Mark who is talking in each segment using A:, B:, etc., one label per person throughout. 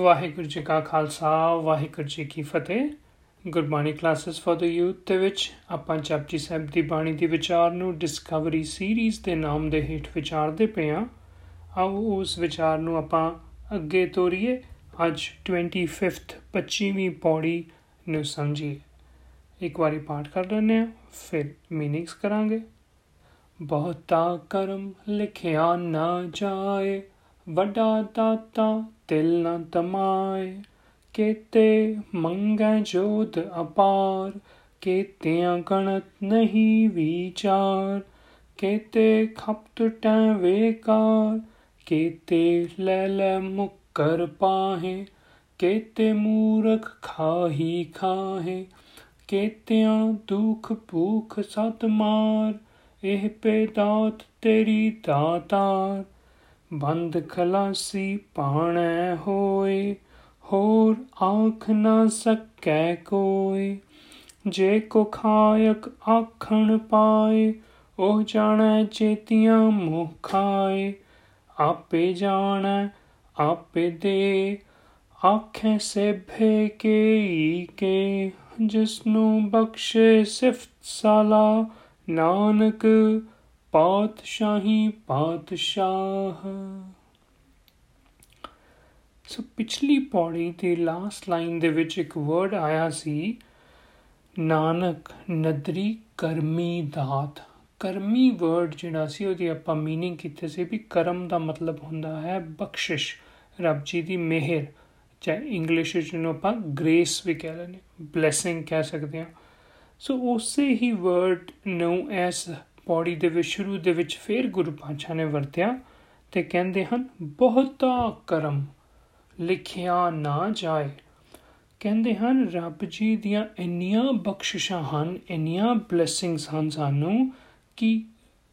A: ਵਾਹਿਗੁਰੂ ਜੀ ਕਾ ਖਾਲਸਾ, ਵਾਹਿਗੁਰੂ ਜੀ ਕੀ ਫਤਿਹ। Gurbani classes for the youth ਦੇ ਵਿੱਚ ਆਪਾਂ ਜਪਜੀ ਸਾਹਿਬ ਦੀ ਬਾਣੀ ਦੀ ਵਿਚਾਰ ਨੂੰ ਡਿਸਕਵਰੀ ਸੀਰੀਜ਼ ਦੇ ਨਾਮ ਦੇ ਹੇਠ ਵਿਚਾਰਦੇ ਪਏ ਹਾਂ। ਆਓ ਉਸ ਵਿਚਾਰ ਨੂੰ ਆਪਾਂ ਅੱਗੇ ਤੋਰੀਏ। ਅੱਜ 25th 25ਵੀਂ ਪੌੜੀ ਨੂੰ ਸਮਝੀਏ। ਇੱਕ ਵਾਰੀ ਪਾਠ ਕਰ ਲੈਂਦੇ ਹਾਂ, ਫਿਰ ਮੀਨਿੰਗਸ ਕਰਾਂਗੇ। ਬਹੁਤਾ ਕਰਮ ਲਿਖਿਆ ਨਾ ਜਾਏ ਵੱਡਾ ਦਾਤਾ ਤਿਲ ਨ ਤਮਾਏ ਕੇਤੇ ਮੰਗੈ ਜੋਤ ਅਪਾਰ, ਕੇਤਿਆਂ ਗਣਤ ਨਹੀਂ ਵਿਚਾਰ, ਕੇਤੇ ਖਪਤ ਟੈ ਵੇਕਾਰ, ਕੇਤੇ ਲੈ ਲੈ ਮੁਕਰ ਪਾਹੇ, ਕੇਤੇ ਮੂਰਖ ਖਾਹੀ ਖਾਹੇ, ਕੇਤਿਆਂ ਦੁਖ ਭੂਖ ਸਤ ਮਾਰ ਇਹ ਪੇਦਾਤ ਤੇਰੀ ਦਾਤਾਰ। ਬੰਦ ਖਲਾਸੀ ਪਾਣੈ ਹੋਏ, ਹੋਰ ਆਖ ਨਾ ਸਕੈ ਕੋਈ ਜੇ ਕੋ ਖਾਇਕ ਆਖਣ ਪਾਏ, ਉਹ ਜਾਣੈ ਚੇਤੀਆਂ ਮੁਖਾਏ। ਆਪੇ ਜਾਣੈ, ਆਪੇ ਦੇ, ਆਖੇ ਸੇਭੇ ਕੇ ਕੇ। ਜਿਸਨੂੰ ਬਖਸ਼ੇ ਸਿਫਤ ਸਾਲਾ, ਨਾਨਕ ਪਾਤਸ਼ਾਹੀ ਪਾਤਸ਼ਾਹ ਸੋ ਪਿਛਲੀ ਪੌੜੀ ਦੀ ਲਾਸਟ ਲਾਈਨ ਦੇ ਵਿੱਚ ਇੱਕ ਵਰਡ ਆਇਆ ਸੀ ਨਾਨਕ ਨਦਰੀ ਕਰਮੀ ਦਾਤ ਕਰਮੀ ਵਰਡ ਜਿਹੜਾ ਸੀ ਉਹਦੀ ਆਪਾਂ मीनिंग ਕੀਤੀ ਸੀ ਵੀ ਕਰਮ ਦਾ ਮਤਲਬ ਹੁੰਦਾ ਹੈ ਬਖਸ਼ਿਸ਼ ਰੱਬ ਜੀ ਦੀ ਮਿਹਰ ਚਾਹੇ ਇੰਗਲਿਸ਼ ਵਿੱਚ ਨੂੰ ਆਪਾਂ ਗ੍ਰੇਸ ਵੀ ਕਹਿ ਲੈਂਦੇ ਬਲੇਸਿੰਗ ਕਹਿ ਸਕਦੇ ਹਾਂ ਸੋ ਉਸੇ ਹੀ ਵਰਡ ਨੂੰ ਐਸ ਪੌੜੀ ਦੇ ਵਿੱਚ, ਸ਼ੁਰੂ ਦੇ ਵਿੱਚ ਫੇਰ ਗੁਰੂ ਪਾਤਸ਼ਾਹ ਨੇ ਵਰਤਿਆ ਤੇ ਕਹਿੰਦੇ ਹਨ, ਬਹੁਤਾ ਕਰਮ ਲਿਖਿਆ ਨਾ ਜਾਏ। ਕਹਿੰਦੇ ਹਨ, ਰੱਬ ਜੀ ਦੀਆਂ ਇੰਨੀਆਂ ਬਖਸ਼ਿਸ਼ਾਂ ਹਨ, ਇੰਨੀਆਂ ਬਲੇਸਿੰਗਸ ਹਨ ਸਾਨੂੰ ਕਿ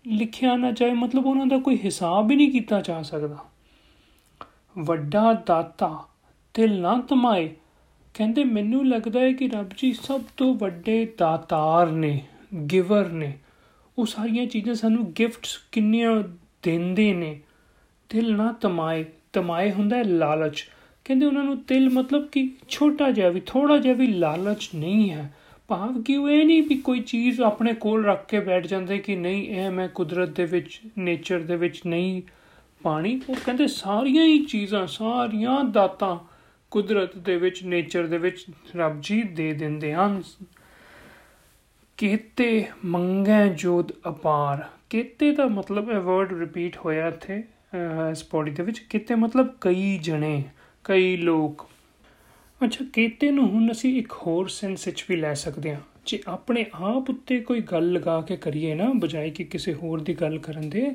A: ਲਿਖਿਆ ਨਾ ਜਾਏ, ਮਤਲਬ ਉਹਨਾਂ ਦਾ ਕੋਈ ਹਿਸਾਬ ਹੀ ਨਹੀਂ ਕੀਤਾ ਜਾ ਸਕਦਾ। ਵੱਡਾ ਦਾਤਾ, ਤਿਲ ਨਾ ਤਮਾਏ। ਕਹਿੰਦੇ, ਮੈਨੂੰ ਲੱਗਦਾ ਹੈ ਕਿ ਰੱਬ ਜੀ ਸਭ ਤੋਂ ਵੱਡੇ ਦਾਤਾਰ ਨੇ, ਗਿਵਰ ਨੇ। ਉਹ ਸਾਰੀਆਂ ਚੀਜ਼ਾਂ ਸਾਨੂੰ ਗਿਫਟਸ ਕਿੰਨੀਆਂ ਦਿੰਦੇ ਨੇ। ਦਿਲ ਨਾ ਤਮਾਏ। ਤਮਾਏ ਹੁੰਦਾ ਹੈ ਲਾਲਚ। ਕਹਿੰਦੇ ਉਹਨਾਂ ਨੂੰ ਤਿਲ ਮਤਲਬ ਕਿ ਛੋਟਾ ਜਿਹਾ ਵੀ ਥੋੜਾ ਜਿਹਾ ਵੀ ਲਾਲਚ ਨਹੀਂ ਹੈ। ਭਾਵ ਕਿ ਉਹ ਇਹ ਨਹੀਂ ਵੀ ਕੋਈ ਚੀਜ਼ ਆਪਣੇ ਕੋਲ ਰੱਖ ਕੇ ਬੈਠ ਜਾਂਦੇ ਕਿ ਨਹੀਂ, ਇਹ ਮੈਂ ਕੁਦਰਤ ਦੇ ਵਿੱਚ ਨੇਚਰ ਦੇ ਵਿੱਚ ਨਹੀਂ ਪਾਣੀ। ਉਹ ਕਹਿੰਦੇ ਸਾਰੀਆਂ ਹੀ ਚੀਜ਼ਾਂ, ਸਾਰੀਆਂ ਦਾਤਾਂ ਕੁਦਰਤ ਦੇ ਵਿੱਚ ਨੇਚਰ ਦੇ ਵਿੱਚ ਰੱਬ ਜੀ ਦੇ ਦਿੰਦੇ ਹਨ। ਕੀਤੇ ਮੰਗੈ ਜੋਤ ਅਪਾਰ। ਕੀਤੇ ਦਾ ਮਤਲਬ ਇਹ ਵਰਡ ਰਿਪੀਟ ਹੋਇਆ ਇੱਥੇ ਇਸ ਪੌੜੀ ਦੇ ਵਿੱਚ। ਕੀਤੇ ਮਤਲਬ ਕਈ ਜਣੇ, ਕਈ ਲੋਕ। ਅੱਛਾ, ਕੀਤੇ ਨੂੰ ਹੁਣ ਅਸੀਂ ਇੱਕ ਹੋਰ ਸੈਂਸ ਵਿੱਚ ਵੀ ਲੈ ਸਕਦੇ ਹਾਂ। ਜੇ ਆਪਣੇ ਆਪ ਉੱਤੇ ਕੋਈ ਗੱਲ ਲਗਾ ਕੇ ਕਰੀਏ ਨਾ, ਬਜਾਏ ਕਿ ਕਿਸੇ ਹੋਰ ਦੀ ਗੱਲ ਕਰਨ ਦੇ,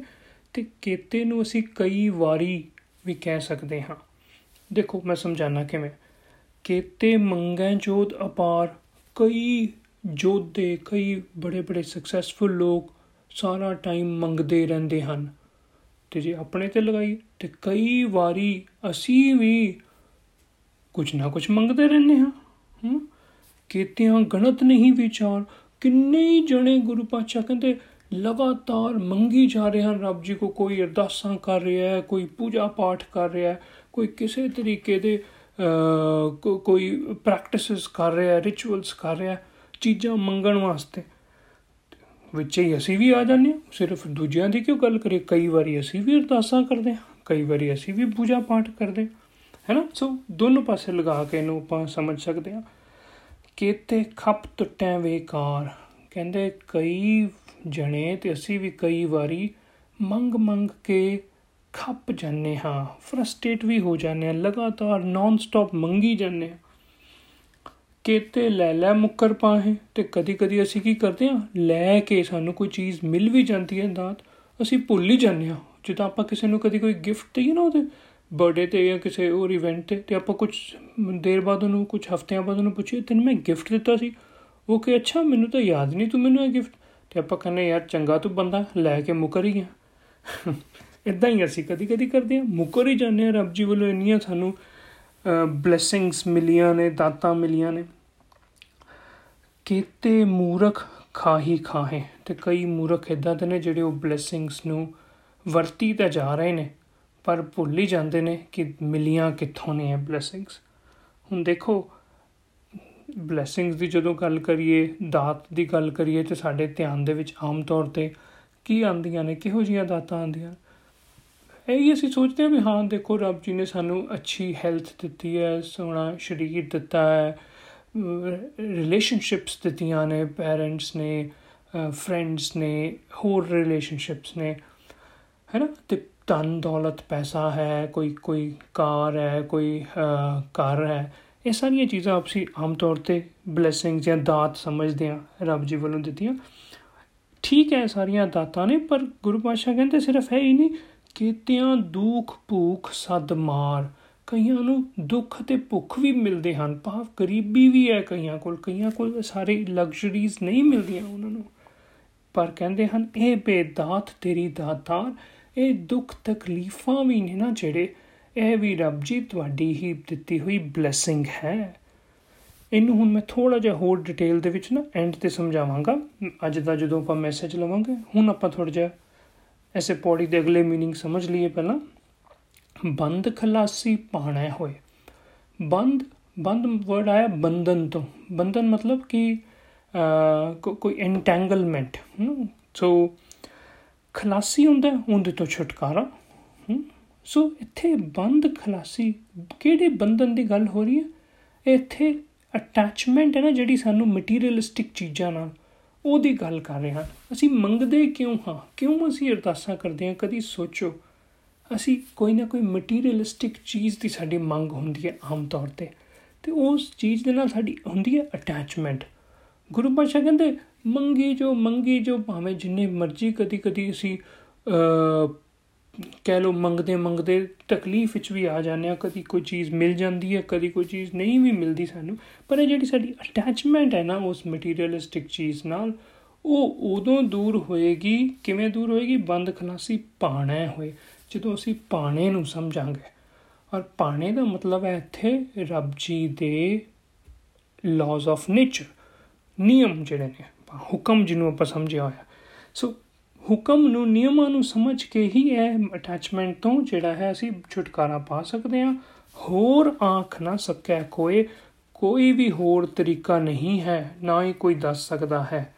A: ਤੇ ਕੀਤੇ ਨੂੰ ਅਸੀਂ ਕਈ ਵਾਰੀ ਵੀ ਕਹਿ ਸਕਦੇ ਹਾਂ। ਦੇਖੋ, ਮੈਂ ਸਮਝਾਣਾ ਕਿਵੇਂ? ਕੀਤੇ ਮੰਗੈ ਜੋਤ ਅਪਾਰ, ਕਈ ਜੋਧੇ ਕਈ ਬੜੇ ਬੜੇ ਸਕਸੈਸਫੁਲ ਲੋਕ ਸਾਰਾ ਟਾਈਮ ਮੰਗਦੇ ਰਹਿੰਦੇ ਹਨ। ਤੇ ਜੇ ਆਪਣੇ ਤੇ ਲਗਾਈ, ਤੇ ਕਈ ਵਾਰੀ ਅਸੀਂ ਵੀ ਕੁਝ ਨਾ ਕੁਝ ਮੰਗਦੇ ਰਹਿੰਦੇ ਹਾਂ। ਹੂੰ? ਕੀਤਿਆਂ ਗਣਤ ਨਹੀਂ ਵਿਚਾਰ, ਕਿੰਨੇ ਹੀ ਜਣੇ ਗੁਰੂ ਪਾਤਸ਼ਾਹ ਕਹਿੰਦੇ ਲਗਾਤਾਰ ਮੰਗੀ ਜਾ ਰਹੇ ਹਨ, ਰੱਬ ਜੀ ਕੋ ਕੋਈ ਅਰਦਾਸਾਂ ਕਰ ਰਿਹਾ ਹੈ, ਕੋਈ ਪੂਜਾ ਪਾਠ ਕਰ ਰਿਹਾ ਹੈ, ਕੋਈ ਕਿਸੇ ਤਰੀਕੇ ਦੇ ਕੋਈ ਪ੍ਰੈਕਟਿਸਸ ਕਰ ਰਿਹਾ ਹੈ ਰਿਚੁਅਲਸ ਕਰ ਰਿਹਾ ਹੈ। ਚੀਜ਼ਾਂ ਮੰਗਣ ਵਾਸਤੇ। ਵਿੱਚ ਹੀ ਅਸੀਂ ਵੀ ਆ ਜਾਂਦੇ ਹਾਂ। ਸਿਰਫ ਦੂਜਿਆਂ ਦੀ ਕਿਉਂ ਗੱਲ ਕਰੀਏ? ਕਈ ਵਾਰੀ ਅਸੀਂ ਵੀ ਅਰਦਾਸਾਂ ਕਰਦੇ ਹਾਂ। ਕਈ ਵਾਰੀ ਅਸੀਂ ਵੀ ਪੂਜਾ ਪਾਠ ਕਰਦੇ ਹਾਂ। ਹੈਨਾ? ਸੋ ਦੋਨੋਂ ਪਾਸੇ ਲਗਾ ਕੇ ਇਹਨੂੰ ਆਪਾਂ ਸਮਝ ਸਕਦੇ ਹਾਂ ਕੀਤੇ ਖੱਪ ਟੁੱਟੇ ਵੇਕਾਰ। ਕਹਿੰਦੇ ਕਈ ਜਣੇ ਤੇ ਅਸੀਂ ਵੀ ਕਈ ਵਾਰੀ ਮੰਗ ਮੰਗ ਕੇ ਖੱਪ ਜਾਂਦੇ ਹਾਂ। ਫਰਸਟ੍ਰੇਟ ਵੀ ਹੋ ਜਾਂਦੇ ਹਾਂ। ਲਗਾਤਾਰ ਨਾਨ ਸਟਾਪ ਮੰਗੀ ਜਾਂਦੇ ਹਾਂ। ਕਿਤੇ ਲੈ ਲੈ ਮੁੱਕਰ ਪਾਹੇ। ਤੇ ਕਦੀ ਕਦੀ ਅਸੀਂ ਕੀ ਕਰਦੇ ਹਾਂ? ਲੈ ਕੇ ਸਾਨੂੰ ਕੋਈ ਚੀਜ਼ ਮਿਲ ਵੀ ਜਾਂਦੀ ਹੈ ਦਾਤ, ਅਸੀਂ ਭੁੱਲ ਹੀ ਜਾਂਦੇ ਹਾਂ। ਜਦੋਂ ਆਪਾਂ ਕਿਸੇ ਨੂੰ ਕਦੀ ਕੋਈ ਗਿਫਟ ਦਈਏ ਨਾ ਉਹਦੇ ਬਰਥਡੇ ਤੇ ਜਾਂ ਕਿਸੇ ਹੋਰ ਇਵੈਂਟ ਤੇ ਤੇ ਆਪਾਂ ਕੁਝ ਦੇਰ ਬਾਅਦ ਉਹਨੂੰ ਕੁਝ ਹਫ਼ਤਿਆਂ ਬਾਅਦ ਉਹਨੂੰ ਪੁੱਛੇ ਤੈਨੂੰ ਮੈਂ ਗਿਫਟ ਦਿੱਤਾ ਸੀ? ਉਹ ਕਿ ਅੱਛਾ, ਮੈਨੂੰ ਤਾਂ ਯਾਦ ਨਹੀਂ ਤੂੰ ਮੈਨੂੰ ਇਹ ਗਿਫਟ ਤੇ ਆਪਾਂ ਕਹਿੰਦੇ, ਯਾਰ, ਚੰਗਾ ਤੂੰ ਬੰਦਾ, ਲੈ ਕੇ ਮੁਕਰ ਹੀ ਗਿਆ। ਇਦਾਂ ਹੀ ਅਸੀਂ ਕਦੀ ਕਦੀ ਕਰਦੇ ਹਾਂ। ਮੁਕਰ ਹੀ ਜਾਂਦੇ ਹਾਂ। ਰੱਬ ਜੀ ਵੱਲੋਂ ਇੰਨੀਆਂ ਸਾਨੂੰ ਬਲੇਸਿੰਗਸ ਮਿਲੀਆਂ ਨੇ, ਦਾਤਾਂ ਮਿਲੀਆਂ ਨੇ। ਕੀਤੇ ਮੂਰਖ ਖਾਹੀ ਖਾਹੇ। ਤੇ ਕਈ ਮੂਰਖ ਇਦਾਂ ਦੇ ਨੇ ਜਿਹੜੇ ਉਹ ਬਲੇਸਿੰਗਸ ਨੂੰ ਵਰਤੀ ਤਾਂ ਜਾ ਰਹੇ ਨੇ, ਪਰ ਭੁੱਲ ਹੀ ਜਾਂਦੇ ਨੇ ਕਿ ਮਿਲੀਆਂ ਕਿੱਥੋਂ ਨੇ ਇਹ ਬਲੇਸਿੰਗਸ ਹੁਣ ਦੇਖੋ ਬਲੇਸਿੰਗਸ ਦੀ ਜਦੋਂ ਗੱਲ ਕਰੀਏ, ਦਾਤ ਦੀ ਗੱਲ ਕਰੀਏ, ਤੇ ਸਾਡੇ ਧਿਆਨ ਦੇ ਵਿੱਚ ਆਮ ਤੌਰ ਤੇ ਕੀ ਆਉਂਦੀਆਂ ਨੇ, ਕਿਹੋ ਜੀਆਂ ਦਾਤਾਂ ਆਉਂਦੀਆਂ? ਇਹ ਅਸੀਂ ਸੋਚਦੇ ਹਾਂ ਵੀ ਹਾਂ, ਦੇਖੋ, ਰੱਬ ਜੀ ਨੇ ਸਾਨੂੰ ਅੱਛੀ ਹੈਲਥ ਦਿੱਤੀ ਹੈ, ਸੋਹਣਾ ਸਰੀਰ ਦਿੱਤਾ ਹੈ ਰਿਲੇਸ਼ਨਸ਼ਿਪਸ ਦਿੱਤੀਆਂ ਨੇ ਪੈਰੈਂਟਸ ਨੇ ਫਰੈਂਡਸ ਨੇ, ਹੋਰ ਰਿਲੇਸ਼ਨਸ਼ਿਪਸ ਨੇ, ਹੈ ਨਾ? ਤੇ ਧਨ, ਦੌਲਤ, ਪੈਸਾ ਹੈ, ਕੋਈ ਕੋਈ ਕਾਰ ਹੈ, ਕੋਈ ਘਰ ਹੈ, ਇਹ ਸਾਰੀਆਂ ਚੀਜ਼ਾਂ ਆਪਸੀ ਆਮ ਤੌਰ ਤੇ ਬਲੇਸਿੰਗਸ ਜਾਂ ਦਾਤ ਸਮਝਦੇ ਆ ਰੱਬ ਜੀ ਵੱਲੋਂ ਦਿੱਤੀਆਂ। ਠੀਕ ਹੈ, ਸਾਰੀਆਂ ਦਾਤਾਂ ਨੇ, ਪਰ ਗੁਰੂ ਪਾਸ਼ਾ ਕਹਿੰਦੇ ਸਿਰਫ ਹੈ ਹੀ ਨਹੀਂ, ਕੀਤਿਆਂ ਦੁੱਖ ਭੁੱਖ ਸਦ ਮਾਰ। ਕਈਆਂ ਨੂੰ ਦੁੱਖ ਤੇ ਭੁੱਖ ਵੀ ਮਿਲਦੇ ਹਨ ਭਾਵ ਗਰੀਬੀ ਵੀ ਹੈ ਕਈਆਂ ਕੋਲ ਕਈਆਂ ਕੋਲ ਸਾਰੇ ਲਗਜ਼ਰੀਜ਼ ਨਹੀਂ ਮਿਲਦੀਆਂ ਉਹਨਾਂ ਨੂੰ ਪਰ ਕਹਿੰਦੇ ਹਨ ਇਹ ਬੇਦਾਤ ਤੇਰੀ ਦਾਤਾਰ ਇਹ ਦੁੱਖ ਤਕਲੀਫਾਂ ਵੀ ਨੇ ਨਾ ਜਿਹੜੇ ਇਹ ਵੀ ਰੱਬ ਜੀ ਤੁਹਾਡੀ ਹੀ ਦਿੱਤੀ ਹੋਈ ਬਲੇਸਿੰਗ ਹੈ ਇਹਨੂੰ ਹੁਣ ਮੈਂ ਥੋੜਾ ਜਿਹਾ ਹੋਰ ਡਿਟੇਲ ਦੇ ਵਿੱਚ ਨਾ ਐਂਡ ਤੇ ਸਮਝਾਵਾਂਗਾ ਅੱਜ ਦਾ ਜਦੋਂ ਆਪਾਂ ਮੈਸੇਜ ਲਵਾਂਗੇ ਹੁਣ ਆਪਾਂ ਥੋੜਾ ਜਿਹਾ ਐਸੇ ਪੌੜੀ ਦੇ ਅਗਲੇ मीनिंग ਸਮਝ ਲਈਏ ਪਹਿਲਾਂ ਬੰਦ ਖਲਾਸੀ ਪਾਣਾ ਹੋਏ। ਬੰਦ ਬੰਦ ਵਰਡ ਆਇਆ ਬੰਧਨ ਤੋਂ। ਬੰਧਨ ਮਤਲਬ ਕਿ ਕੋਈ ਐਂਟੈਂਗਲਮੈਂਟ ਸੋ, ਖਲਾਸੀ ਹੁੰਦਾ ਉਹਦੇ ਤੋਂ ਛੁਟਕਾਰਾ ਸੋ, ਇੱਥੇ ਬੰਦ ਖਲਾਸੀ ਕਿਹੜੇ ਬੰਧਨ ਦੀ ਗੱਲ ਹੋ ਰਹੀ ਹੈ? ਇੱਥੇ ਅਟੈਚਮੈਂਟ ਹੈ ਨਾ ਜਿਹੜੀ ਸਾਨੂੰ ਮਟੀਰੀਅਲਿਸਟਿਕ ਚੀਜ਼ਾਂ ਨਾਲ ਉਹਦੀ ਗੱਲ ਕਰ ਰਹੇ ਹਾਂ। ਅਸੀਂ ਮੰਗਦੇ ਕਿਉਂ ਹਾਂ? ਕਿਉਂ ਅਸੀਂ ਅਰਦਾਸਾਂ ਕਰਦੇ ਹਾਂ? ਕਦੀ ਸੋਚੋ। ਅਸੀਂ ਕੋਈ ਨਾ ਕੋਈ ਮਟੀਰੀਅਲਿਸਟਿਕ ਚੀਜ਼ ਦੀ ਸਾਡੀ ਮੰਗ ਹੁੰਦੀ ਹੈ ਆਮ ਤੌਰ ਤੇ। ਤੇ ਉਸ ਚੀਜ਼ ਦੇ ਨਾਲ ਸਾਡੀ ਹੁੰਦੀ ਹੈ ਅਟੈਚਮੈਂਟ ਗੁਰੂ ਪਾਸ਼ਾ ਕਹਿੰਦੇ, ਮੰਗੀ ਜੋ ਮੰਗੀ ਜੋ ਭਾਵੇਂ ਜਿੰਨੇ ਮਰਜ਼ੀ ਕਦੀ ਕਦੀ ਅਸੀਂ ਕਹਿ ਲੋ ਮੰਗਦੇ ਮੰਗਦੇ ਤਕਲੀਫ ਵਿੱਚ ਵੀ ਆ ਜਾਂਦੇ ਆ ਕਦੀ ਕੋਈ ਚੀਜ਼ ਮਿਲ ਜਾਂਦੀ ਹੈ, ਕਦੀ ਕੋਈ ਚੀਜ਼ ਨਹੀਂ ਵੀ ਮਿਲਦੀ ਸਾਨੂੰ। ਪਰ ਇਹ ਜਿਹੜੀ ਸਾਡੀ ਅਟੈਚਮੈਂਟ ਹੈ ਨਾ ਉਸ ਮਟੀਰੀਅਲਿਸਟਿਕ ਚੀਜ਼ ਨਾਲ, ਉਹ ਉਦੋਂ ਦੂਰ ਹੋਏਗੀ, ਕਿਵੇਂ ਦੂਰ ਹੋਏਗੀ? ਬੰਦ ਖਲਾਸੀ ਪਾਣਾ ਹੋਏ। ਜਦੋਂ ਅਸੀਂ ਪਾਣੇ ਨੂੰ ਸਮਝਾਂਗੇ। ਔਰ ਪਾਣੇ ਦਾ ਮਤਲਬ ਹੈ ਇੱਥੇ ਰੱਬ ਜੀ ਦੇ ਲਾਜ਼ ਆਫ ਨੇਚਰ ਨਿਯਮ ਜਿਹੜੇ ਨੇ ਹੁਕਮ ਜਿਹਨੂੰ ਆਪਾਂ ਸਮਝਿਆ ਹੋਇਆ। ਸੋ ਹੁਕਮ ਨੂੰ, ਨਿਯਮਾਂ ਨੂੰ ਸਮਝ ਕੇ ਹੀ ਇਹ ਅਟੈਚਮੈਂਟ ਤੋਂ ਜਿਹੜਾ ਹੈ ਅਸੀਂ ਛੁਟਕਾਰਾ ਪਾ ਸਕਦੇ ਹਾਂ। ਹੋਰ ਆਂਖ ਨਾ ਸਕੈ ਕੋਈ ਕੋਈ ਵੀ ਹੋਰ ਤਰੀਕਾ ਨਹੀਂ ਹੈ, ਨਾ ਹੀ ਕੋਈ ਦੱਸ ਸਕਦਾ ਹੈ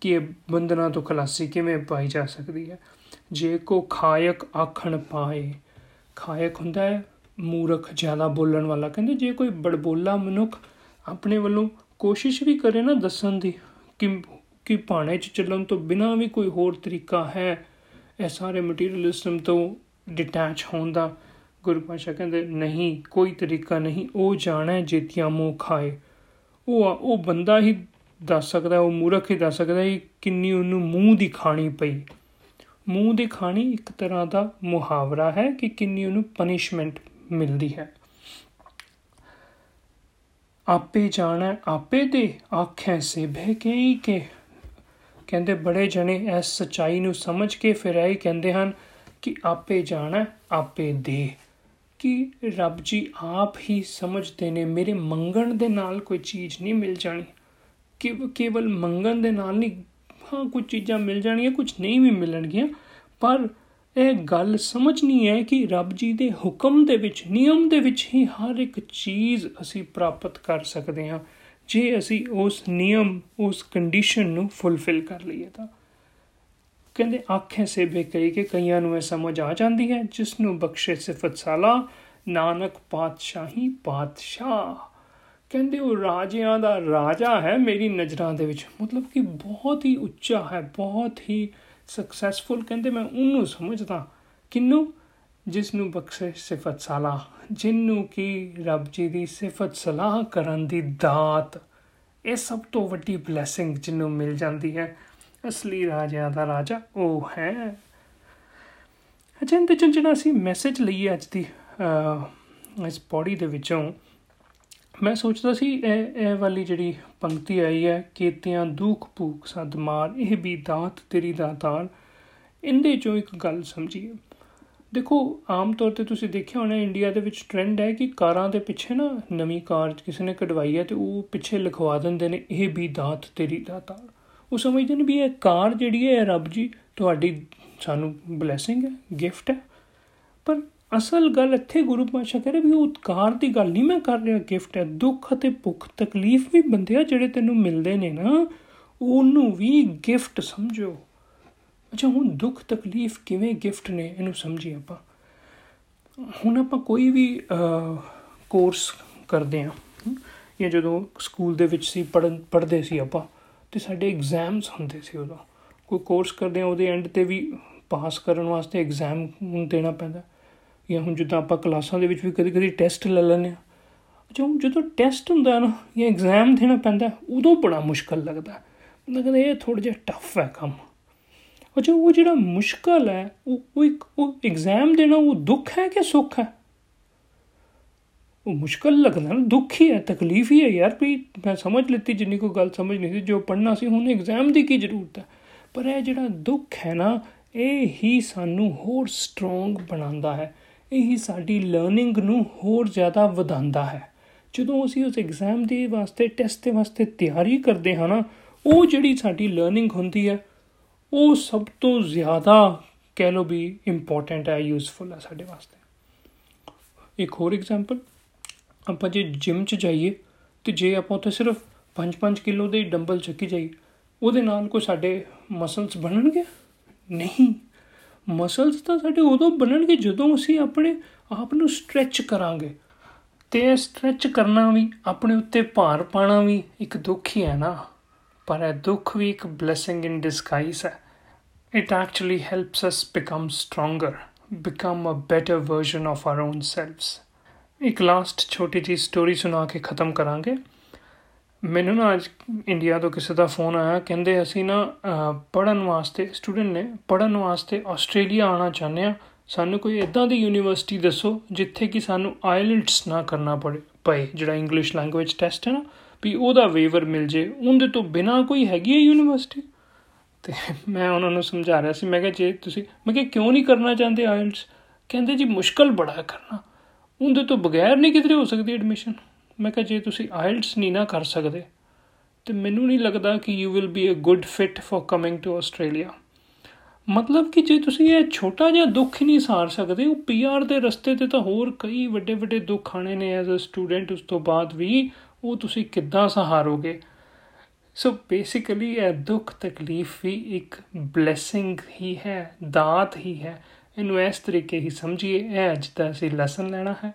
A: ਕਿ ਇਹ ਬੰਦਨਾ ਤੋਂ ਖਲਾਸੀ ਕਿਵੇਂ ਪਾਈ ਜਾ ਸਕਦੀ ਹੈ। ਜੇ ਕੋ ਖਾਇਕ ਆਖਣ ਪਾਏ। ਖਾਇਕ ਹੁੰਦਾ ਹੈ, ਮੂਰਖ ਜ਼ਿਆਦਾ ਬੋਲਣ ਵਾਲਾ। ਕਹਿੰਦੇ ਜੇ ਕੋਈ ਬੜਬੋਲਾ ਮਨੁੱਖ ਆਪਣੇ ਵੱਲੋਂ ਕੋਸ਼ਿਸ਼ ਵੀ ਕਰੇ ਨਾ ਦੱਸਣ ਦੀ, ਕਿ ਕਿ ਪਾਣੇ 'ਚ ਚੱਲਣ ਤੋਂ ਬਿਨਾ ਵੀ ਕੋਈ ਹੋਰ ਤਰੀਕਾ ਹੈ, ਇਹ ਸਾਰੇ ਮਟੀਰੀਅਲਿਜ਼ਮ ਤੋਂ ਡਿਟੈਚ ਹੋਣ ਦਾ। ਗੁਰੂ ਪਾਸ਼ਾ ਕਹਿੰਦੇ, ਨਹੀਂ, ਕੋਈ ਤਰੀਕਾ ਨਹੀਂ, ਉਹ ਜਾਣੇ ਜੇਤੀਆਂ ਮੂੰਹ ਖਾਏ। ਉਹ ਉਹ ਬੰਦਾ ਹੀ ਦੱਸ ਸਕਦਾ, ਉਹ ਮੂਰਖ ਹੀ ਦੱਸ ਸਕਦਾ ਕਿ ਕਿੰਨੀ ਉਹਨੂੰ ਮੂੰਹ ਦੀ ਖਾਣੀ ਪਈ। ਮੂੰਹ ਦੀ ਖਾਣੀ ਇੱਕ ਤਰ੍ਹਾਂ ਦਾ ਮੁਹਾਵਰਾ ਹੈ ਕਿ ਕਿੰਨੀ ਉਹਨੂੰ ਪਨਿਸ਼ਮੈਂਟ ਮਿਲਦੀ ਹੈ। ਆਪੇ ਜਾਣਾ, ਆਪੇ ਦੇ ਆਖੇ ਸੇ ਬਹਿ ਕੇ ਕੇ। ਕਹਿੰਦੇ ਬੜੇ ਜਣੇ ਇਸ ਸਚਾਈ ਨੂੰ ਸਮਝ ਕੇ ਫਿਰ ਇਹ ਕਹਿੰਦੇ ਹਨ ਕਿ ਆਪੇ ਜਾਣਾ, ਆਪੇ ਦੇ। ਕਿ ਰੱਬ ਜੀ ਆਪ ਹੀ ਸਮਝਦੇ ਨੇ ਮੇਰੇ ਮੰਗਣ ਦੇ ਨਾਲ ਕੋਈ ਚੀਜ਼ ਨਹੀਂ ਮਿਲ ਜਾਣੀ? ਕਿ ਕੇਵਲ ਮੰਗਣ ਦੇ ਨਾਲ ਨਹੀਂ, ਹਾਂ, ਕੁਝ ਚੀਜ਼ਾਂ ਮਿਲ ਜਾਣੀਆਂ, ਕੁਝ ਨਹੀਂ ਵੀ ਮਿਲਣਗੀਆਂ। ਪਰ ਇਹ ਗੱਲ ਸਮਝਣੀ ਹੈ ਕਿ ਰੱਬ ਜੀ ਦੇ ਹੁਕਮ ਦੇ ਵਿੱਚ, ਨਿਯਮ ਦੇ ਵਿੱਚ ਹੀ ਹਰ ਇੱਕ ਚੀਜ਼ ਅਸੀਂ ਪ੍ਰਾਪਤ ਕਰ ਸਕਦੇ ਹਾਂ। ਜੇ ਅਸੀਂ ਉਸ ਨਿਯਮ, ਉਸ ਕੰਡੀਸ਼ਨ ਨੂੰ ਫੁੱਲਫਿਲ ਕਰ ਲਈਏ ਤਾਂ। ਕਹਿੰਦੇ ਆਖੇ ਸੇ ਬੇਕਈ ਕਿ ਕਈਆਂ ਨੂੰ ਇਹ ਸਮਝ ਆ ਜਾਂਦੀ ਹੈ, ਜਿਸ ਨੂੰ ਬਖਸ਼ੇ ਸਿਫਤ ਸਾਲਾ, ਨਾਨਕ ਪਾਤਸ਼ਾਹੀ ਪਾਤਸ਼ਾਹ। ਕਹਿੰਦੇ ਉਹ ਰਾਜਿਆਂ ਦਾ ਰਾਜਾ ਹੈ ਮੇਰੀ ਨਜ਼ਰਾਂ ਦੇ ਵਿੱਚ। ਮਤਲਬ ਕਿ ਬਹੁਤ ਹੀ ਉੱਚਾ ਹੈ, ਬਹੁਤ ਹੀ ਸਕਸੈਸਫੁਲ ਕਹਿੰਦੇ ਮੈਂ ਉਹਨੂੰ ਸਮਝਦਾ ਕਿੰਨੂੰ ਜਿਸ ਨੂੰ ਬਖਸ਼ੇ ਸਿਫਤ ਸਾਲਾ ਜਿੰਨੂੰ ਕੀ ਰੱਬ ਜੀ ਦੀ ਸਿਫਤ ਸਲਾਹ ਕਰਨ ਦੀ ਦਾਤ। ਇਹ ਸਭ ਤੋਂ ਵੱਡੀ ਬਲੇਸਿੰਗ ਜਿਹਨੂੰ ਮਿਲ ਜਾਂਦੀ ਹੈ। ਅਸਲੀ ਰਾਜਿਆਂ ਦਾ ਰਾਜਾ ਉਹ ਹੈ। ਅਜਿੰਦੇ ਜਿਹੜਾ ਅਸੀਂ ਮੈਸੇਜ ਲਈ ਅੱਜ ਦੀ ਇਸ ਪੌੜੀ ਦੇ ਵਿੱਚੋਂ ਮੈਂ ਸੋਚਦਾ ਸੀ, ਇਹ ਇਹ ਵਾਲੀ ਜਿਹੜੀ ਪੰਕਤੀ ਆਈ ਹੈ, ਕੀਤਿਆਂ ਦੁੱਖ ਭੂਖ ਸਦਮਾਰ ਇਹ ਵੀ ਦਾਤ ਤੇਰੀ ਦਾਤਾਰ ਇੰਦੇ ਚੋਂ ਇੱਕ ਗੱਲ ਸਮਝੀਏ। ਦੇਖੋ, ਆਮ ਤੌਰ ਤੇ ਤੁਸੀਂ ਦੇਖਿਆ ਹੋਣਾ, ਇੰਡੀਆ ਦੇ ਵਿੱਚ ਟ੍ਰੈਂਡ ਹੈ ਕਿ ਕਾਰਾਂ ਦੇ ਪਿੱਛੇ ਨਾ ਨਵੀਂ ਕਾਰ ਕਿਸੇ ਨੇ ਕਢਵਾਈ ਹੈ ਤੇ ਉਹ ਪਿੱਛੇ ਲਿਖਵਾ ਦਿੰਦੇ ਨੇ, ਇਹ ਵੀ ਦਾਤ ਤੇਰੀ ਦਾਤਾ ਉਹ ਸਮਝਦੇ ਨੇ ਵੀ ਇਹ ਕਾਰ ਜਿਹੜੀ ਹੈ ਰੱਬ ਜੀ, ਤੁਹਾਡੀ ਸਾਨੂੰ ਬਲੇਸਿੰਗ ਹੈ ਗਿਫਟ ਹੈ। ਪਰ ਅਸਲ ਗੱਲ ਇੱਥੇ ਗੁਰੂ ਪਾਸ਼ਾ ਕਹ ਰਿਹਾ ਵੀ ਉਤਕਾਰ ਦੀ ਗੱਲ ਨਹੀਂ ਮੈਂ ਕਰ ਰਿਹਾ ਗਿਫਟ ਹੈ। ਦੁੱਖ ਅਤੇ ਭੁੱਖ, ਤਕਲੀਫ ਵੀ ਬੰਦੇ ਆ ਜਿਹੜੇ ਤੈਨੂੰ ਮਿਲਦੇ ਨੇ ਨਾ, ਉਹਨੂੰ ਵੀ ਗਿਫਟ ਸਮਝੋ। ਅੱਛਾ, ਹੁਣ ਦੁੱਖ, ਤਕਲੀਫ ਕਿਵੇਂ ਗਿਫਟ ਨੇ, ਇਹਨੂੰ ਸਮਝੀ ਆਪਾਂ। ਹੁਣ ਆਪਾਂ ਕੋਈ ਵੀ ਕੋਰਸ ਕਰਦੇ ਆ ਜਾਂ ਜਦੋਂ ਸਕੂਲ ਦੇ ਵਿੱਚ ਸੀ ਪੜਨ ਪੜਦੇ ਸੀ ਆਪਾਂ, ਤੇ ਸਾਡੇ ਐਗਜ਼ਾਮਸ ਹੁੰਦੇ ਸੀ ਉਦੋਂ। ਕੋਈ ਕੋਰਸ ਕਰਦੇ ਆ ਉਹਦੇ ਐਂਡ ਤੇ ਵੀ ਪਾਸ ਕਰਨ ਵਾਸਤੇ ਐਗਜ਼ਾਮ ਦੇਣਾ ਪੈਂਦਾ। ਜਾਂ ਹੁਣ ਜਿੱਦਾਂ ਆਪਾਂ ਕਲਾਸਾਂ ਦੇ ਵਿੱਚ ਵੀ ਕਦੇ ਕਦੇ ਟੈਸਟ ਲੈ ਲੈਂਦੇ ਆ ਅੱਛਾ ਜਦੋਂ ਟੈਸਟ ਹੁੰਦਾ ਨਾ, ਜਾਂ ਐਗਜ਼ਾਮ ਦੇਣਾ ਪੈਂਦਾ ਉਦੋਂ ਬੜਾ ਮੁਸ਼ਕਲ ਲੱਗਦਾ ਲੱਗਦਾ ਇਹ ਥੋੜਾ ਜਿਹਾ ਟਫ ਹੈ ਕੰਮ। ਅੱਛਾ, ਉਹ ਜਿਹੜਾ ਮੁਸ਼ਕਲ ਹੈ, ਉਹ ਉਹ ਇੱਕ, ਉਹ ਐਗਜ਼ਾਮ ਦੇਣਾ, ਉਹ ਦੁੱਖ ਹੈ ਕਿ ਸੁੱਖ ਹੈ? ਉਹ ਮੁਸ਼ਕਲ ਲੱਗਦਾ ਨਾ, ਦੁੱਖ ਹੀ ਹੈ, ਤਕਲੀਫ ਹੀ ਹੈ ਯਾਰ ਵੀ ਮੈਂ ਸਮਝ ਲਿੱਤੀ, ਜਿੰਨੀ ਕੋ ਗੱਲ ਸਮਝ ਨਹੀਂ ਸੀ, ਜੋ ਪੜਨਾ ਸੀ, ਹੁਣ ਐਗਜ਼ਾਮ ਦੀ ਕੀ ਜ਼ਰੂਰਤ ਹੈ? ਪਰ ਇਹ ਜਿਹੜਾ ਦੁੱਖ ਹੈ ਨਾ, ਇਹ ਹੀ ਸਾਨੂੰ ਹੋਰ ਸਟਰੋਂਗ ਬਣਾਉਂਦਾ ਹੈ। ਇਹ ਹੀ ਸਾਡੀ ਲਰਨਿੰਗ ਨੂੰ ਹੋਰ ਜ਼ਿਆਦਾ ਵਧਾਉਂਦਾ ਹੈ। ਜਦੋਂ ਅਸੀਂ ਉਸ ਐਗਜ਼ਾਮ ਦੇ ਵਾਸਤੇ ਟੈਸਟ ਦੇ ਵਾਸਤੇ ਤਿਆਰੀ ਕਰਦੇ ਹਾਂ ਨਾ, ਉਹ ਜਿਹੜੀ ਸਾਡੀ ਲਰਨਿੰਗ ਹੁੰਦੀ ਹੈ, ਉਹ ਸਭ ਤੋਂ ਜ਼ਿਆਦਾ ਕਹਿ ਲੋ ਵੀ ਇੰਪੋਰਟੈਂਟ ਹੈ ਯੂਸਫੁਲ ਹੈ ਸਾਡੇ ਵਾਸਤੇ। ਇੱਕ ਹੋਰ ਐਗਜ਼ਾਮਪਲ ਆਪਾਂ ਜੇ ਜਿਮ 'ਚ ਜਾਈਏ, ਤੇ ਜੇ ਆਪਾਂ ਉੱਥੇ ਸਿਰਫ 5-5 ਕਿਲੋ ਦੇ ਡੰਬਲ ਚੱਕੀ ਜਾਈਏ, ਉਹਦੇ ਨਾਲ ਕੋਈ ਸਾਡੇ ਮਸਲਸ ਬਣਨਗੇ? ਨਹੀਂ। ਮਸਲਸ ਤਾਂ ਸਾਡੇ ਉਦੋਂ ਬਣਨਗੇ ਜਦੋਂ ਅਸੀਂ ਆਪਣੇ ਆਪ ਨੂੰ ਸਟ੍ਰੈਚ ਕਰਾਂਗੇ। ਤੇ ਸਟ੍ਰੈਚ ਕਰਨਾ ਵੀ, ਆਪਣੇ ਉੱਤੇ ਭਾਰ ਪਾਣਾ ਵੀ ਇੱਕ ਦੁੱਖ ਹੀ ਹੈ ਨਾ। ਪਰ ਇਹ ਦੁੱਖ ਵੀ ਇੱਕ ਬਲੇਸਿੰਗ ਇਨ ਡਿਸਗਾਈਜ਼ ਹੈ। It actually helps us become stronger become a better version of our own selfs ਇੱਕ ਲਾਸਟ ਛੋਟੀ ਜੀ ਸਟੋਰੀ ਸੁਣਾ ਕੇ ਖਤਮ ਕਰਾਂਗੇ। ਮੈਨੂੰ ਨਾ ਅੱਜ ਇੰਡੀਆ ਤੋਂ ਕਿਸੇ ਦਾ ਫੋਨ ਆਇਆ, ਕਹਿੰਦੇ ਅਸੀਂ ਨਾ ਪੜਨ ਵਾਸਤੇ ਸਟੂਡੈਂਟ ਨੇ ਪੜਨ ਵਾਸਤੇ ਆਸਟ੍ਰੇਲੀਆ ਆਉਣਾ ਚਾਹੁੰਦੇ ਆ ਸਾਨੂੰ ਕੋਈ ਇਦਾਂ ਦੀ ਯੂਨੀਵਰਸਿਟੀ ਦੱਸੋ ਜਿੱਥੇ ਕਿ ਸਾਨੂੰ ਆਇਲਟਸ ਨਾ ਕਰਨਾ ਪੜੇ, ਪਏ। ਜਿਹੜਾ ਇੰਗਲਿਸ਼ ਲੈਂਗੁਏਜ ਟੈਸਟ ਹੈ ਨਾ, ਵੀ ਉਹਦਾ ਵੇਵਰ ਮਿਲ ਜੇ। ਉਹਦੇ ਤੋਂ ਬਿਨਾ ਕੋਈ ਹੈਗੀ ਹੈ ਯੂਨੀਵਰਸਿਟੀ ਤੇ ਮੈਂ ਉਹਨਾਂ ਨੂੰ ਸਮਝਾ ਰਿਹਾ ਸੀ। ਮੈਂ ਕਿਹਾ, ਜੇ ਤੁਸੀਂ, ਮੈਂ ਕਿਹਾ, ਕਿਉਂ ਨਹੀਂ ਕਰਨਾ ਚਾਹੁੰਦੇ ਆਇਲਟਸ ਕਹਿੰਦੇ ਜੀ, ਮੁਸ਼ਕਲ ਬੜਾ ਕਰਨਾ। ਉਹਦੇ ਤੋਂ ਬਗੈਰ ਨਹੀਂ ਕਿਧਰੇ ਹੋ ਸਕਦੀ ਐਡਮਿਸ਼ਨ ਮੈਂ ਕਿਹਾ, ਜੇ ਤੁਸੀਂ ਆਇਲਟਸ ਨਹੀਂ ਨਾ ਕਰ ਸਕਦੇ, ਤੇ ਮੈਨੂੰ ਨਹੀਂ ਲੱਗਦਾ ਕਿ you will be a good fit for coming to Australia ਮਤਲਬ ਕਿ ਜੇ ਤੁਸੀਂ ਇਹ ਛੋਟਾ ਜਿਹਾ ਦੁੱਖ ਹੀ ਨਹੀਂ ਸਾਰ ਸਕਦੇ, ਉਹ ਪੀਆਰ ਦੇ ਰਸਤੇ ਤੇ ਤਾਂ ਹੋਰ ਕਈ ਵੱਡੇ ਵੱਡੇ ਦੁੱਖ ਆਣੇ ਨੇ ਐਜ਼ ਅ ਸਟੂਡੈਂਟ ਉਸ ਤੋਂ ਬਾਅਦ ਵੀ ਉਹ ਤੁਸੀਂ ਕਿੱਦਾਂ ਸਹਾਰੋਗੇ? ਸੋ ਬੇਸਿਕਲੀ ਇਹ ਦੁੱਖ ਤਕਲੀਫ ਵੀ ਇੱਕ ਬਲੇਸਿੰਗ ਹੀ ਹੈ, ਦਾਤ ਹੀ ਹੈ। ਇਹਨੂੰ ਇਸ ਤਰੀਕੇ ਹੀ ਸਮਝੀਏ, ਇਹ ਅੱਜ ਦਾ ਅਸੀਂ ਲੈਸਨ ਲੈਣਾ ਹੈ।